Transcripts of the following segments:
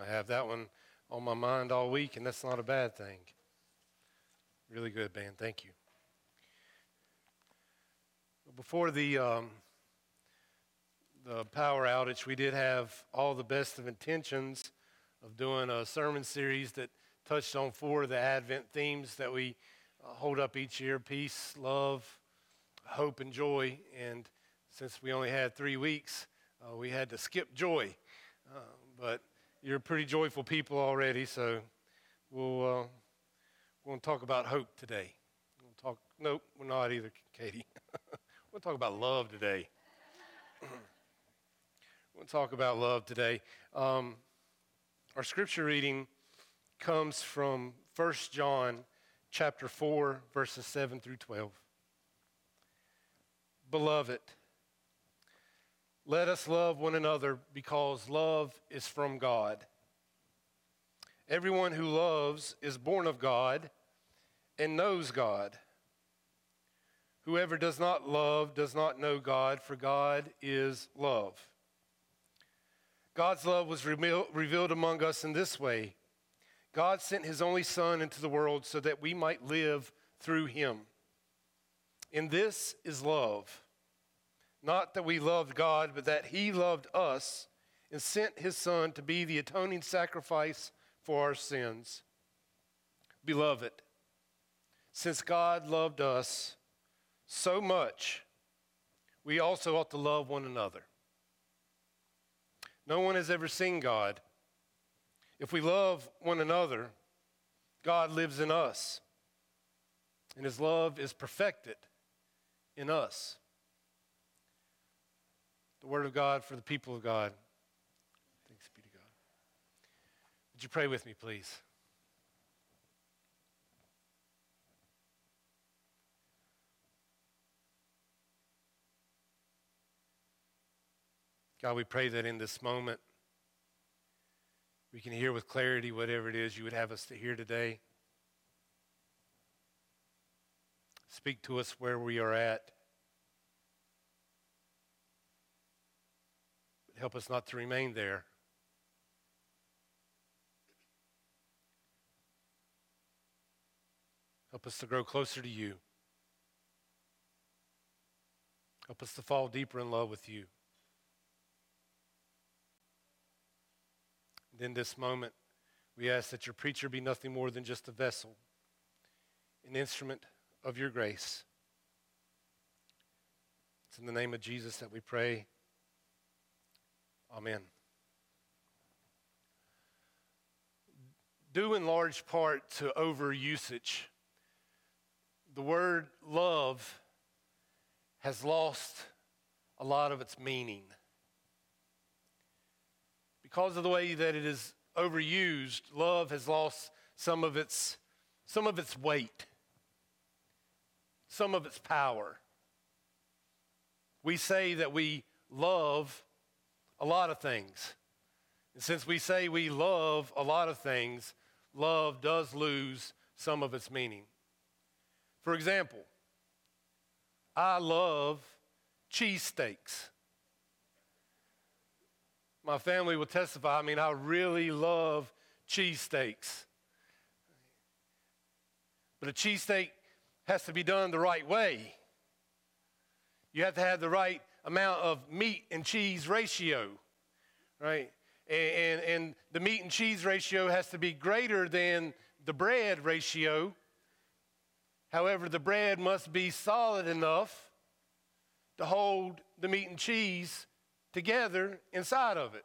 I have that one on my mind all week, and that's not a bad thing. Really good, man. Thank you. Before the um, the power outage, we did have all the best of intentions of doing a sermon series that touched on four of the Advent themes that we uh, hold up each year peace, love, hope, and joy. And since we only had three weeks, uh, we had to skip joy. Uh, but you're pretty joyful people already, so we'll, uh, we'll talk about hope today. We'll talk, nope, we're not either, Katie. we'll talk about love today. we'll talk about love today. Um, our scripture reading comes from 1 John chapter 4 verses 7 through 12. Beloved, let us love one another because love is from God. Everyone who loves is born of God and knows God. Whoever does not love does not know God, for God is love. God's love was revealed among us in this way God sent his only Son into the world so that we might live through him. And this is love. Not that we loved God, but that he loved us and sent his Son to be the atoning sacrifice for our sins. Beloved, since God loved us so much, we also ought to love one another. No one has ever seen God. If we love one another, God lives in us, and his love is perfected in us. The word of God for the people of God. Thanks be to God. Would you pray with me, please? God, we pray that in this moment we can hear with clarity whatever it is you would have us to hear today. Speak to us where we are at. Help us not to remain there. Help us to grow closer to you. Help us to fall deeper in love with you. And in this moment, we ask that your preacher be nothing more than just a vessel, an instrument of your grace. It's in the name of Jesus that we pray. Amen. Due in large part to overusage, the word love has lost a lot of its meaning because of the way that it is overused, love has lost some of its, some of its weight, some of its power. We say that we love a lot of things. And since we say we love a lot of things, love does lose some of its meaning. For example, I love cheesesteaks my family will testify. I mean, I really love cheesesteaks. But a cheesesteak has to be done the right way. You have to have the right amount of meat and cheese ratio, right? And, and, and, the meat and cheese ratio has to be greater than the bread ratio. However, the bread must be solid enough to hold the meat and cheese together inside of it.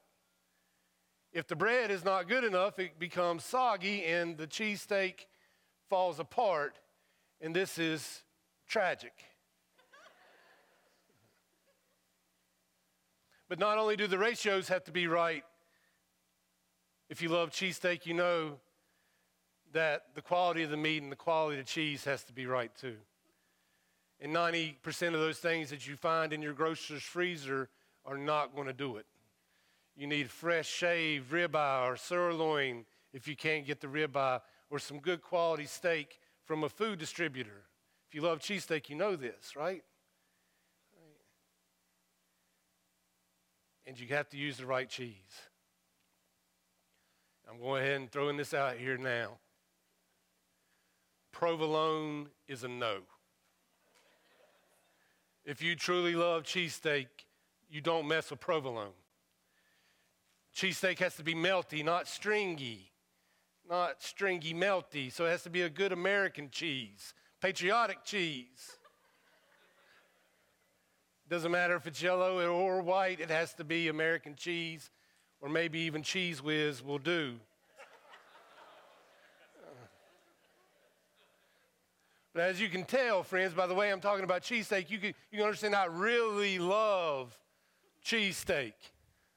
If the bread is not good enough, it becomes soggy and the cheesesteak falls apart, and this is tragic. But not only do the ratios have to be right, if you love cheesesteak, you know that the quality of the meat and the quality of the cheese has to be right too. And 90% of those things that you find in your grocer's freezer are not going to do it. You need fresh shaved ribeye or sirloin if you can't get the ribeye, or some good quality steak from a food distributor. If you love cheesesteak, you know this, right? And you have to use the right cheese. I'm going ahead and throwing this out here now. Provolone is a no. If you truly love cheesesteak, you don't mess with provolone. Cheesesteak has to be melty, not stringy. Not stringy, melty. So it has to be a good American cheese, patriotic cheese. Doesn't matter if it's yellow or white, it has to be American cheese, or maybe even Cheez Whiz will do. But as you can tell, friends, by the way I'm talking about cheesesteak, you can, you can understand I really love cheesesteak.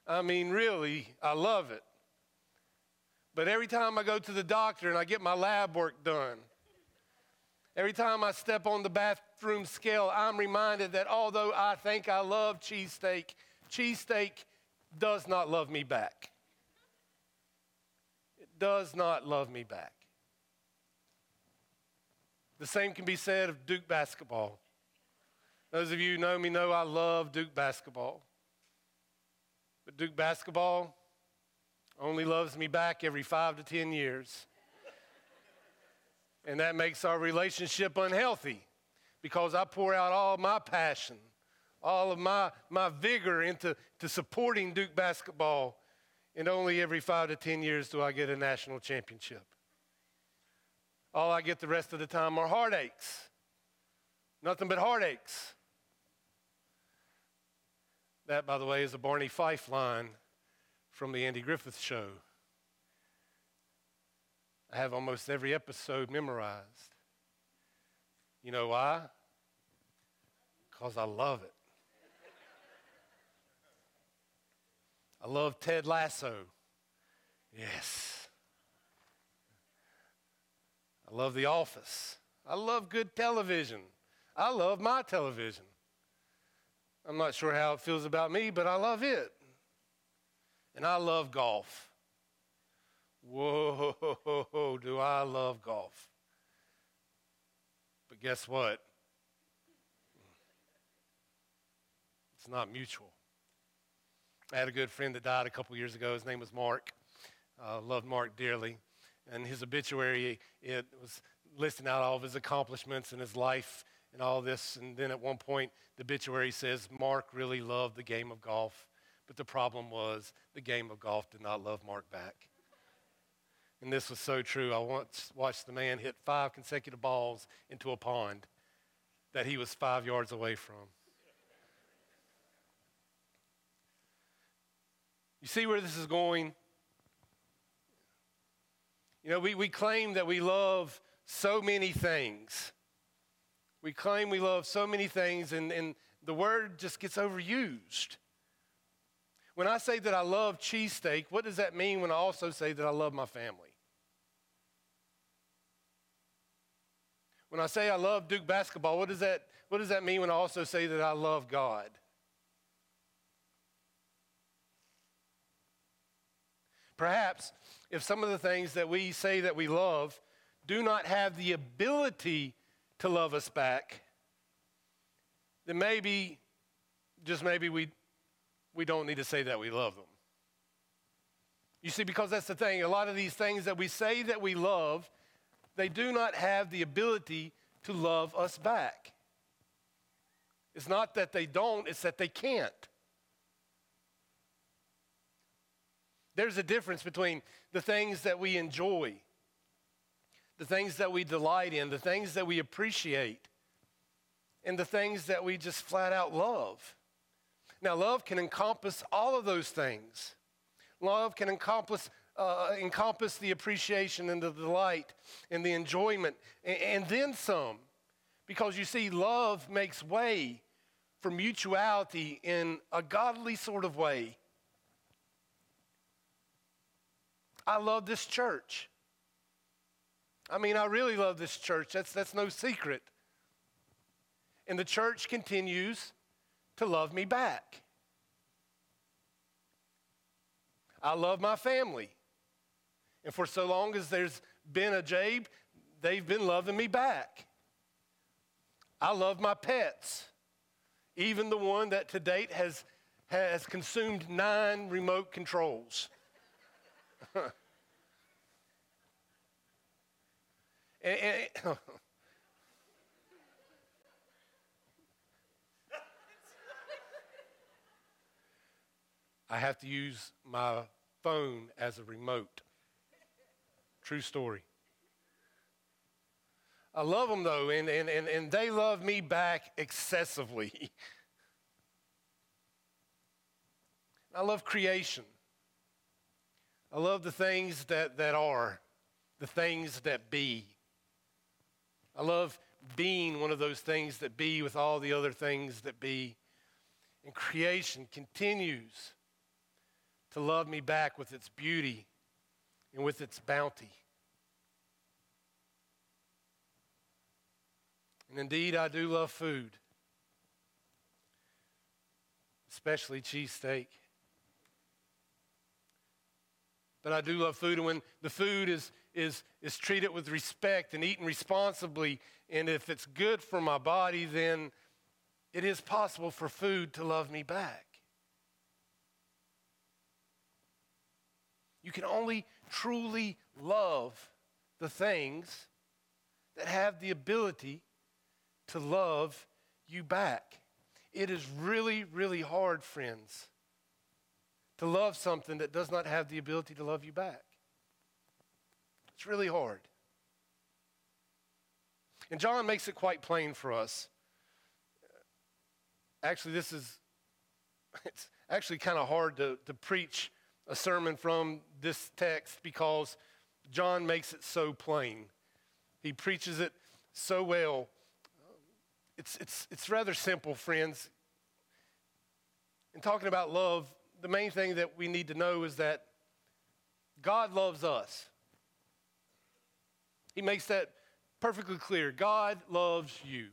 I mean, really, I love it. But every time I go to the doctor and I get my lab work done, every time I step on the bathroom scale, I'm reminded that although I think I love cheesesteak, cheesesteak does not love me back. It does not love me back. The same can be said of Duke basketball. Those of you who know me know I love Duke basketball. But Duke basketball only loves me back every five to 10 years. And that makes our relationship unhealthy because I pour out all my passion, all of my, my vigor into to supporting Duke basketball, and only every five to 10 years do I get a national championship. All I get the rest of the time are heartaches. Nothing but heartaches. That, by the way, is a Barney Fife line from the Andy Griffith Show. I have almost every episode memorized. You know why? Because I love it. I love Ted Lasso. Yes. I love The Office. I love good television. I love my television. I'm not sure how it feels about me, but I love it. And I love golf. Whoa, do I love golf. But guess what? It's not mutual. I had a good friend that died a couple years ago. His name was Mark. Uh, loved Mark dearly. And his obituary, it was listing out all of his accomplishments in his life and all this. And then at one point, the obituary says Mark really loved the game of golf, but the problem was the game of golf did not love Mark back. And this was so true. I once watched the man hit five consecutive balls into a pond that he was five yards away from. You see where this is going? You know, we, we claim that we love so many things. We claim we love so many things, and, and the word just gets overused. When I say that I love cheesesteak, what does that mean when I also say that I love my family? When I say I love Duke basketball, what does that, what does that mean when I also say that I love God? Perhaps if some of the things that we say that we love do not have the ability to love us back, then maybe, just maybe, we, we don't need to say that we love them. You see, because that's the thing. A lot of these things that we say that we love, they do not have the ability to love us back. It's not that they don't, it's that they can't. There's a difference between the things that we enjoy the things that we delight in, the things that we appreciate, and the things that we just flat out love. Now, love can encompass all of those things. Love can encompass, uh, encompass the appreciation and the delight and the enjoyment, and, and then some. Because you see, love makes way for mutuality in a godly sort of way. I love this church. I mean, I really love this church. That's, that's no secret. And the church continues to love me back. I love my family. And for so long as there's been a Jabe, they've been loving me back. I love my pets, even the one that to date has, has consumed nine remote controls. And, and, I have to use my phone as a remote. True story. I love them though, and, and, and, and they love me back excessively. I love creation. I love the things that, that are, the things that be. I love being one of those things that be with all the other things that be. And creation continues to love me back with its beauty and with its bounty. And indeed, I do love food, especially cheesesteak. But I do love food, and when the food is, is, is treated with respect and eaten responsibly, and if it's good for my body, then it is possible for food to love me back. You can only truly love the things that have the ability to love you back. It is really, really hard, friends, to love something that does not have the ability to love you back. It's really hard. And John makes it quite plain for us. Actually, this is, it's actually kind of hard to, to preach a sermon from this text because John makes it so plain. He preaches it so well. It's, it's, it's rather simple, friends. In talking about love, the main thing that we need to know is that God loves us. He makes that perfectly clear. God loves you.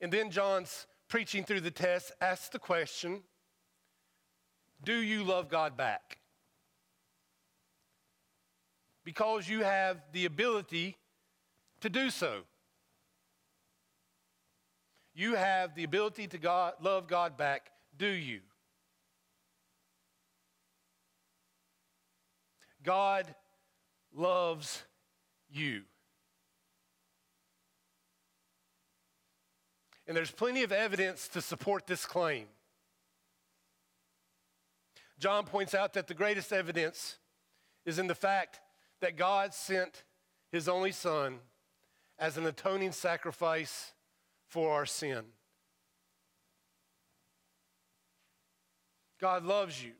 And then John's preaching through the test asks the question Do you love God back? Because you have the ability to do so. You have the ability to God, love God back, do you? God loves you. And there's plenty of evidence to support this claim. John points out that the greatest evidence is in the fact that God sent his only Son as an atoning sacrifice for our sin. God loves you.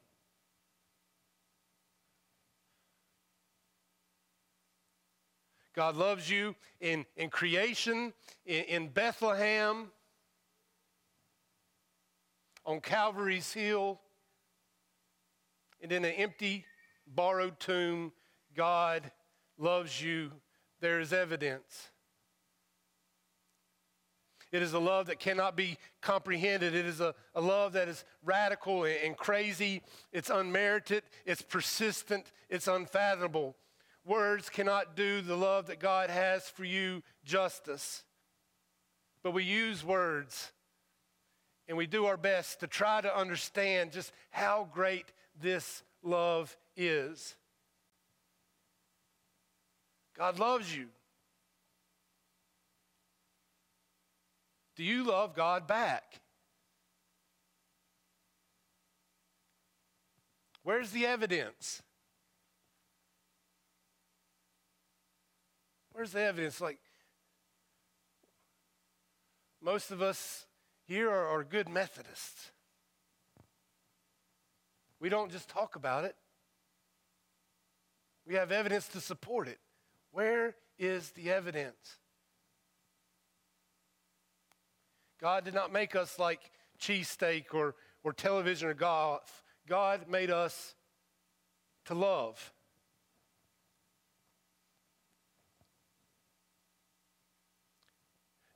God loves you in, in creation, in, in Bethlehem, on Calvary's Hill, and in an empty, borrowed tomb. God loves you. There is evidence. It is a love that cannot be comprehended. It is a, a love that is radical and, and crazy. It's unmerited. It's persistent. It's unfathomable. Words cannot do the love that God has for you justice. But we use words and we do our best to try to understand just how great this love is. God loves you. Do you love God back? Where's the evidence? Where's the evidence? Like, most of us here are, are good Methodists. We don't just talk about it, we have evidence to support it. Where is the evidence? God did not make us like cheesesteak or, or television or golf. God made us to love.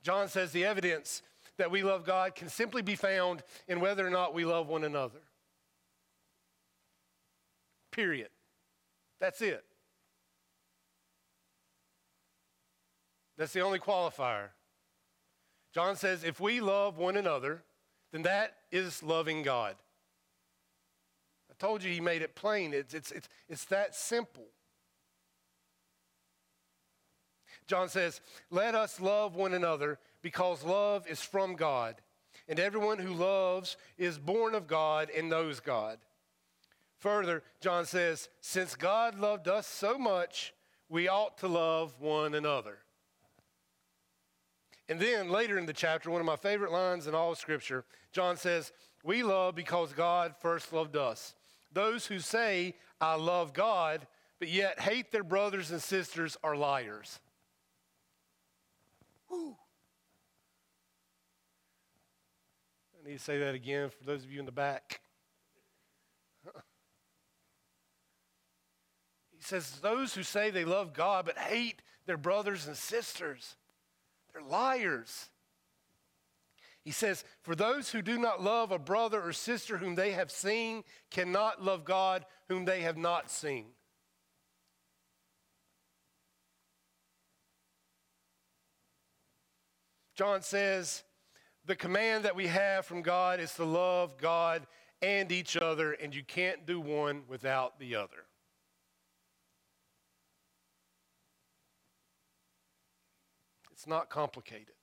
John says the evidence that we love God can simply be found in whether or not we love one another. Period. That's it. That's the only qualifier. John says if we love one another, then that is loving God. I told you he made it plain. It's, it's, it's, it's that simple. John says, Let us love one another because love is from God. And everyone who loves is born of God and knows God. Further, John says, Since God loved us so much, we ought to love one another. And then later in the chapter, one of my favorite lines in all of Scripture, John says, We love because God first loved us. Those who say, I love God, but yet hate their brothers and sisters are liars. I need to say that again for those of you in the back. He says, Those who say they love God but hate their brothers and sisters, they're liars. He says, For those who do not love a brother or sister whom they have seen cannot love God whom they have not seen. John says, The command that we have from God is to love God and each other, and you can't do one without the other. It's not complicated.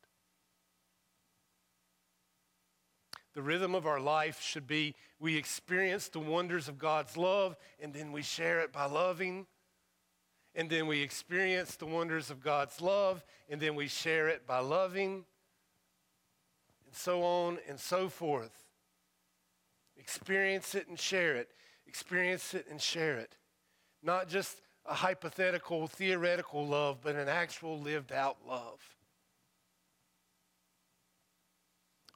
The rhythm of our life should be we experience the wonders of God's love, and then we share it by loving. And then we experience the wonders of God's love, and then we share it by loving. So on and so forth. Experience it and share it. Experience it and share it. Not just a hypothetical, theoretical love, but an actual lived out love.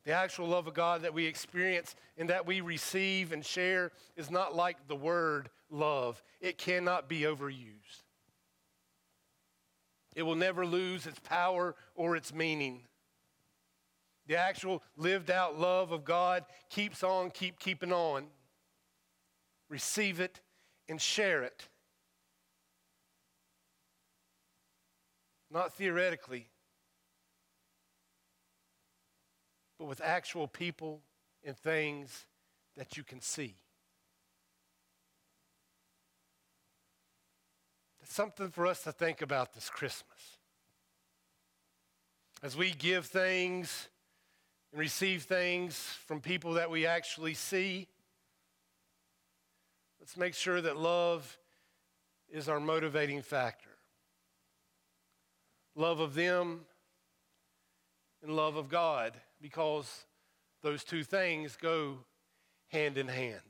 The actual love of God that we experience and that we receive and share is not like the word love, it cannot be overused. It will never lose its power or its meaning. The actual lived out love of God keeps on, keep keeping on. Receive it and share it. not theoretically, but with actual people and things that you can see. That's something for us to think about this Christmas. As we give things and receive things from people that we actually see, let's make sure that love is our motivating factor love of them and love of God, because those two things go hand in hand.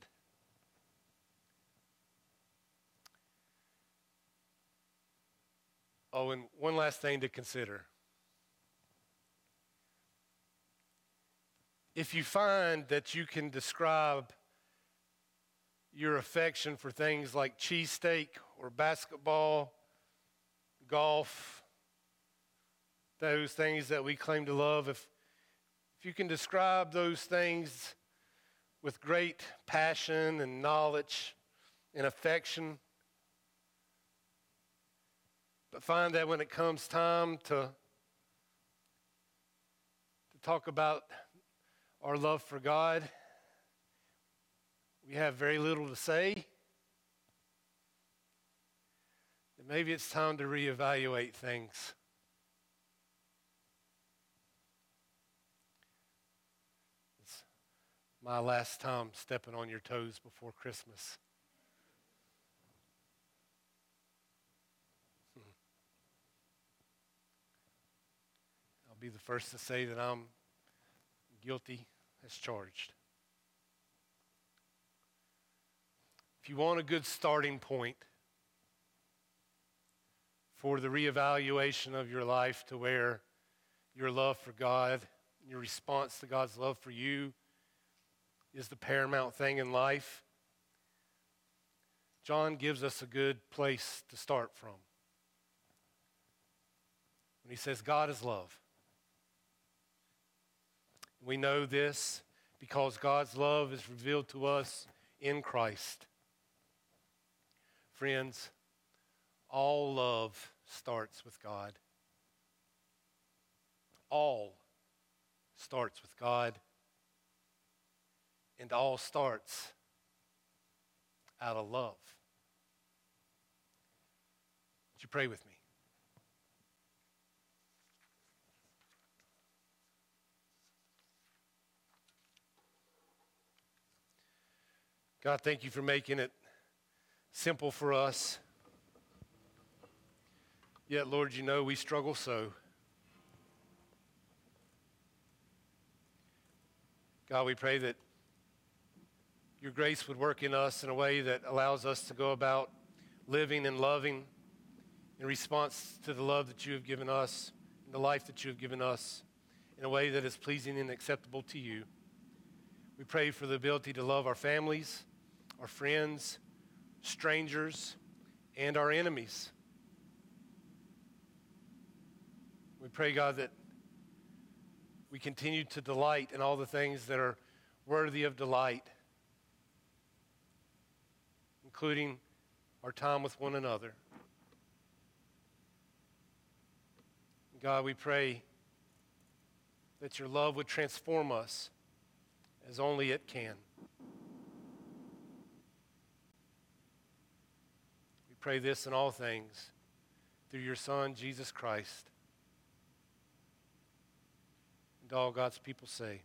Oh, and one last thing to consider. If you find that you can describe your affection for things like cheesesteak or basketball, golf, those things that we claim to love, if, if you can describe those things with great passion and knowledge and affection, but find that when it comes time to, to talk about our love for God, we have very little to say. Maybe it's time to reevaluate things. It's my last time stepping on your toes before Christmas. Hmm. I'll be the first to say that I'm guilty as charged. If you want a good starting point for the reevaluation of your life to where your love for God, your response to God's love for you, is the paramount thing in life, John gives us a good place to start from. When he says, God is love. We know this because God's love is revealed to us in Christ. Friends, all love starts with God. All starts with God. And all starts out of love. Would you pray with me? God, thank you for making it simple for us. Yet, Lord, you know we struggle so. God, we pray that your grace would work in us in a way that allows us to go about living and loving in response to the love that you have given us and the life that you have given us in a way that is pleasing and acceptable to you. We pray for the ability to love our families, our friends, strangers, and our enemies. We pray, God, that we continue to delight in all the things that are worthy of delight, including our time with one another. God, we pray that your love would transform us as only it can. Pray this in all things through your Son, Jesus Christ. And all God's people say,